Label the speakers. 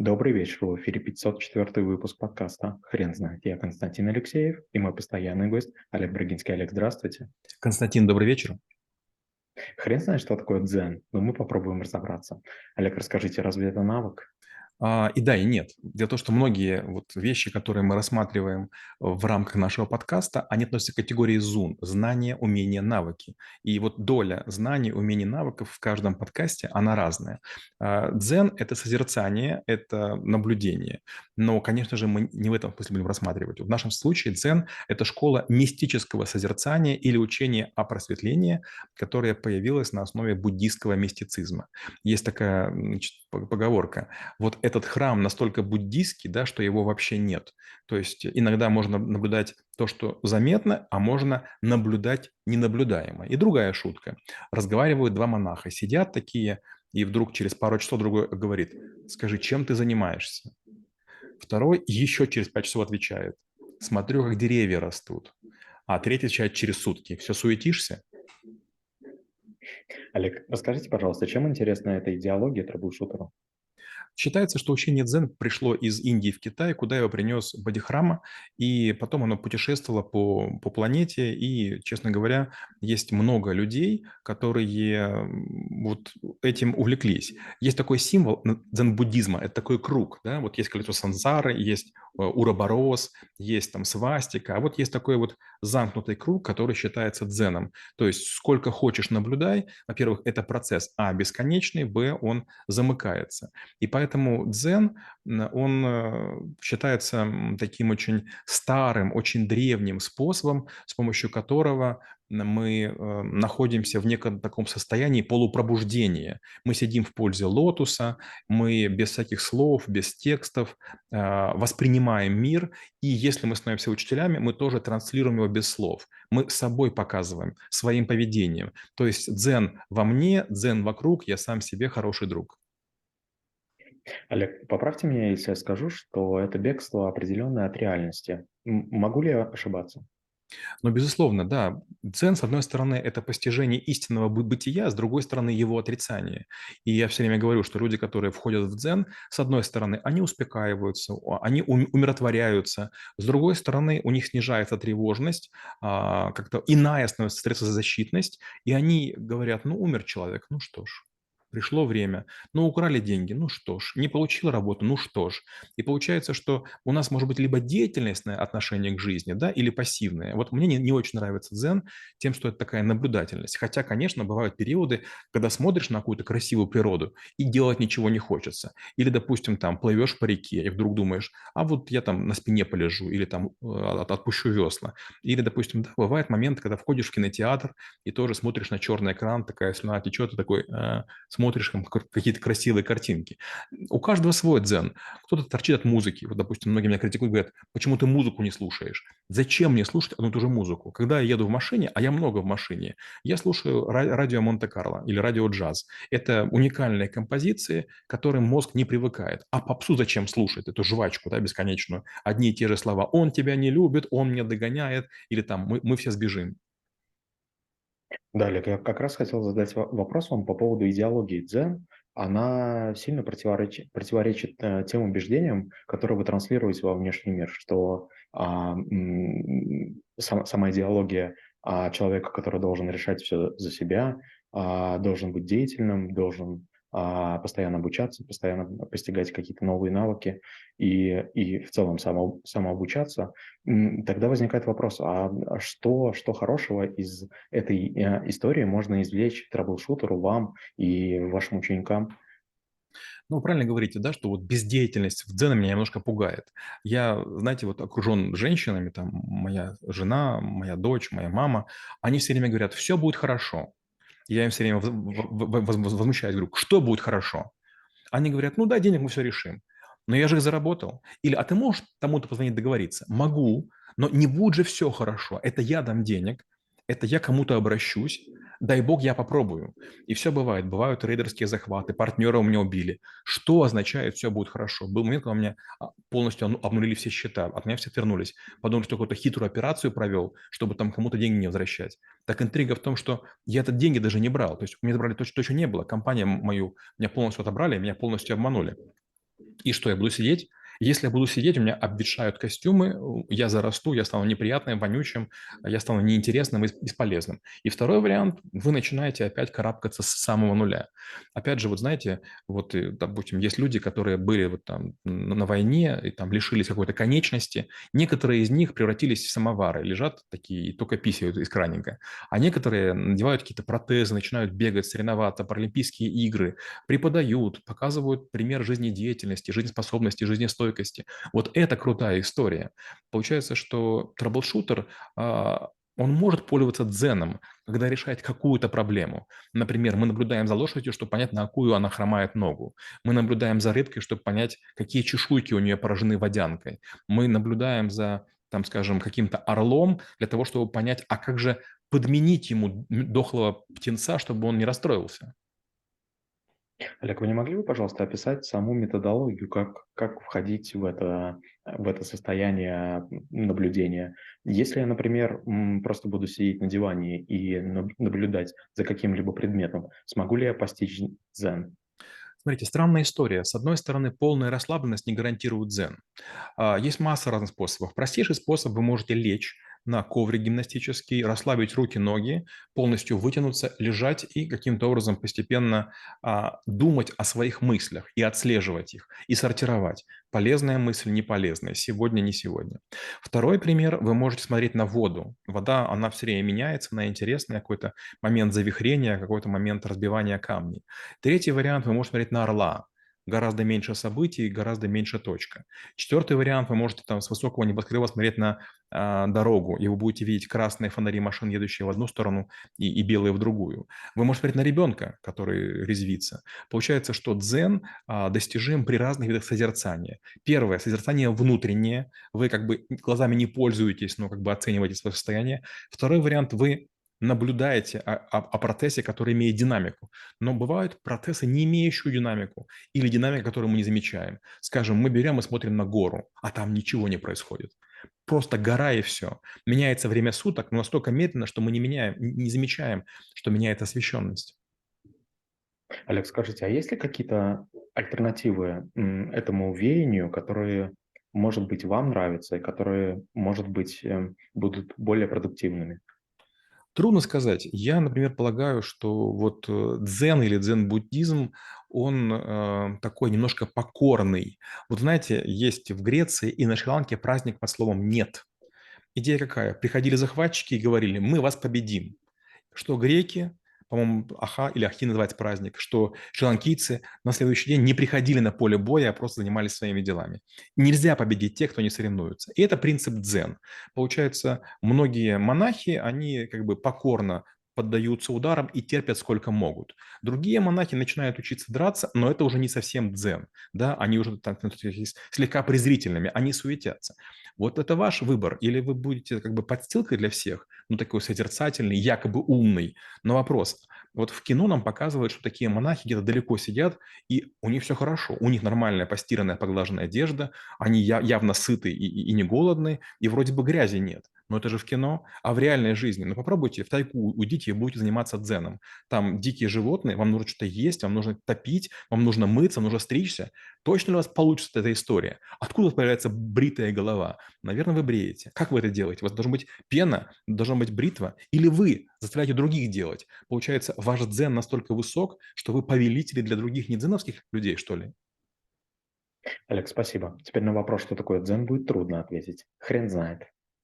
Speaker 1: Добрый вечер, в эфире 504 выпуск подкаста «Хрен знает». Я Константин Алексеев и мой постоянный гость Олег Брагинский. Олег, здравствуйте.
Speaker 2: Константин, добрый вечер.
Speaker 1: Хрен знает, что такое дзен, но мы попробуем разобраться. Олег, расскажите, разве это навык?
Speaker 2: А, и да, и нет. Дело в том, что многие вот вещи, которые мы рассматриваем в рамках нашего подкаста, они относятся к категории ЗУН– знания, умения, навыки. И вот доля знаний, умений, навыков в каждом подкасте, она разная. А, дзен– это созерцание, это наблюдение. Но, конечно же, мы не в этом смысле будем рассматривать. В нашем случае дзен– это школа мистического созерцания или учения о просветлении, которая появилась на основе буддийского мистицизма. Есть такая значит, поговорка. Вот этот храм настолько буддийский, да, что его вообще нет. То есть иногда можно наблюдать то, что заметно, а можно наблюдать ненаблюдаемо. И другая шутка. Разговаривают два монаха, сидят такие, и вдруг через пару часов другой говорит, скажи, чем ты занимаешься? Второй еще через пять часов отвечает, смотрю, как деревья растут. А третий отвечает через сутки, все суетишься?
Speaker 1: Олег, расскажите, пожалуйста, чем интересна эта идеология трэбл-шутеру?
Speaker 2: Считается, что учение дзен пришло из Индии в Китай, куда его принес Бодхихрама, и потом оно путешествовало по, по планете, и, честно говоря, есть много людей, которые вот этим увлеклись. Есть такой символ дзен-буддизма, это такой круг, да, вот есть колесо сансары, есть э, уроборос, есть там свастика, а вот есть такой вот замкнутый круг, который считается дзеном. То есть сколько хочешь наблюдай, во-первых, это процесс, а, бесконечный, б, он замыкается. И поэтому Поэтому дзен, он э, считается таким очень старым, очень древним способом, с помощью которого мы э, находимся в неком таком состоянии полупробуждения. Мы сидим в пользе лотуса, мы без всяких слов, без текстов э, воспринимаем мир, и если мы становимся учителями, мы тоже транслируем его без слов. Мы собой показываем, своим поведением. То есть дзен во мне, дзен вокруг, я сам себе хороший друг.
Speaker 1: Олег, поправьте меня, если я скажу, что это бегство определенное от реальности. Могу ли я ошибаться?
Speaker 2: Но, безусловно, да, дзен, с одной стороны, это постижение истинного бытия, с другой стороны, его отрицание. И я все время говорю, что люди, которые входят в дзен, с одной стороны, они успокаиваются, они умиротворяются, с другой стороны, у них снижается тревожность, а, как-то иная становится стрессозащитность, и они говорят, ну, умер человек, ну что ж, Пришло время, ну, украли деньги, ну что ж, не получил работу, ну что ж. И получается, что у нас может быть либо деятельностное отношение к жизни, да, или пассивное. Вот мне не, не очень нравится дзен тем, что это такая наблюдательность. Хотя, конечно, бывают периоды, когда смотришь на какую-то красивую природу и делать ничего не хочется. Или, допустим, там плывешь по реке и вдруг думаешь, а вот я там на спине полежу или там э, отпущу весла. Или, допустим, да, бывает момент, когда входишь в кинотеатр и тоже смотришь на черный экран, такая слюна течет, и такой, э, смотришь какие-то красивые картинки. У каждого свой дзен. Кто-то торчит от музыки. Вот, допустим, многие меня критикуют, говорят, почему ты музыку не слушаешь? Зачем мне слушать одну и ту же музыку? Когда я еду в машине, а я много в машине, я слушаю радио Монте-Карло или радио джаз. Это уникальные композиции, к которым мозг не привыкает. А попсу зачем слушать? Эту жвачку, да, бесконечную. Одни и те же слова. Он тебя не любит, он меня догоняет, или там мы, мы все сбежим.
Speaker 1: Да, Олег, я как раз хотел задать вопрос вам по поводу идеологии дзен. Она сильно противоречит, противоречит э, тем убеждениям, которые вы транслируете во внешний мир, что а, сам, сама идеология а, человека, который должен решать все за себя, а, должен быть деятельным, должен постоянно обучаться, постоянно постигать какие-то новые навыки и, и в целом само, самообучаться, тогда возникает вопрос, а, а что, что хорошего из этой э, истории можно извлечь трэбл-шутеру, вам и вашим ученикам?
Speaker 2: Ну, правильно говорите, да, что вот бездеятельность в дзене меня немножко пугает. Я, знаете, вот окружен женщинами, там, моя жена, моя дочь, моя мама, они все время говорят, все будет хорошо, я им все время возмущаюсь, говорю, что будет хорошо? Они говорят, ну да, денег мы все решим. Но я же их заработал. Или, а ты можешь кому-то позвонить договориться? Могу, но не будет же все хорошо. Это я дам денег, это я кому-то обращусь, дай бог я попробую. И все бывает. Бывают рейдерские захваты, партнера у меня убили. Что означает все будет хорошо? Был момент, когда у меня а, полностью обнулили все счета, от меня все отвернулись. Подумали, что какую-то хитрую операцию провел, чтобы там кому-то деньги не возвращать. Так интрига в том, что я этот деньги даже не брал. То есть у меня забрали то, что еще не было. Компания мою меня полностью отобрали, меня полностью обманули. И что, я буду сидеть? Если я буду сидеть, у меня обветшают костюмы, я зарасту, я стану неприятным, вонючим, я стану неинтересным и бесполезным. И второй вариант, вы начинаете опять карабкаться с самого нуля. Опять же, вот знаете, вот, э, допустим, есть люди, которые были вот там на войне и там лишились какой-то конечности. Некоторые из них превратились в самовары, лежат такие и только писают из краника. А некоторые надевают какие-то протезы, начинают бегать, соревноваться, паралимпийские игры, преподают, показывают пример жизнедеятельности, жизнеспособности, жизнестойкости стойкости. Вот это крутая история. Получается, что troubleshooter а, он может пользоваться дзеном, когда решает какую-то проблему. Например, мы наблюдаем за лошадью, чтобы понять, на какую она хромает ногу. Мы наблюдаем за рыбкой, чтобы понять, какие чешуйки у нее поражены водянкой. Мы наблюдаем за, там, скажем, каким-то орлом для того, чтобы понять, а как же подменить ему дохлого птенца, чтобы он не расстроился.
Speaker 1: Олег, вы не могли бы, пожалуйста, описать саму методологию, как, как входить в это, в это состояние наблюдения? Если я, например, просто буду сидеть на диване и наблюдать за каким-либо предметом, смогу ли я постичь дзен?
Speaker 2: Смотрите, странная история. С одной стороны, полная расслабленность не гарантирует дзен. А, есть масса разных способов. Простейший способ – вы можете лечь на коврик гимнастический, расслабить руки, ноги, полностью вытянуться, лежать и каким-то образом постепенно а, думать о своих мыслях и отслеживать их, и сортировать. Полезная мысль, не полезная, сегодня, не сегодня. Второй пример, вы можете смотреть на воду. Вода, она все время меняется, она интересная, какой-то момент завихрения, какой-то момент разбивания камней. Третий вариант, вы можете смотреть на орла гораздо меньше событий, гораздо меньше точка. Четвертый вариант, вы можете там с высокого небоскреба смотреть на э, дорогу, и вы будете видеть красные фонари машин, едущие в одну сторону, и, и белые в другую. Вы можете смотреть на ребенка, который резвится. Получается, что дзен э, достижим при разных видах созерцания. Первое, созерцание внутреннее, вы как бы глазами не пользуетесь, но как бы оцениваете свое состояние. Второй вариант, вы наблюдаете о, о, о процессе, который имеет динамику. Но бывают процессы, не имеющие динамику, или динамика, которую мы не замечаем. Скажем, мы берем и смотрим на гору, а там ничего не происходит. Просто гора и все. Меняется время суток, но настолько медленно, что мы не меняем, не замечаем, что меняет освещенность.
Speaker 1: Олег, скажите, а есть ли какие-то альтернативы этому веянию, которые, может быть, вам нравятся и которые, может быть, эм, будут более продуктивными?
Speaker 2: Трудно сказать. Я, например, полагаю, что вот э, дзен или дзен-буддизм, он э, такой немножко покорный. Вот знаете, есть в Греции и на Шри-Ланке праздник под словом «нет». Идея какая? Приходили захватчики и говорили, мы вас победим. Что греки, по-моему, Аха или Ахи называется праздник, что шри-ланкийцы на следующий день не приходили на поле боя, а просто занимались своими делами. Нельзя победить тех, кто не соревнуется. И это принцип дзен. Получается, многие монахи, они как бы покорно поддаются ударам и терпят сколько могут. Другие монахи начинают учиться драться, но это уже не совсем дзен, да, они уже ну, слегка презрительными, они суетятся. Вот это ваш выбор, или вы будете как бы подстилкой для всех, ну такой созерцательный, якобы умный, но вопрос, вот в кино нам показывают, что такие монахи где-то далеко сидят, и у них все хорошо. У них нормальная постиранная, поглаженная одежда, они явно сыты и, и, и не голодны, и вроде бы грязи нет но это же в кино, а в реальной жизни. Ну попробуйте в тайку уйдите и будете заниматься дзеном. Там дикие животные, вам нужно что-то есть, вам нужно топить, вам нужно мыться, вам нужно стричься. Точно ли у вас получится эта история? Откуда появляется бритая голова? Наверное, вы бреете. Как вы это делаете? У вас должна быть пена, должна быть бритва, или вы заставляете других делать. Получается, ваш дзен настолько высок, что вы повелители для других не дзеновских людей, что ли?
Speaker 1: Олег, спасибо. Теперь на вопрос, что такое дзен, будет трудно ответить. Хрен знает.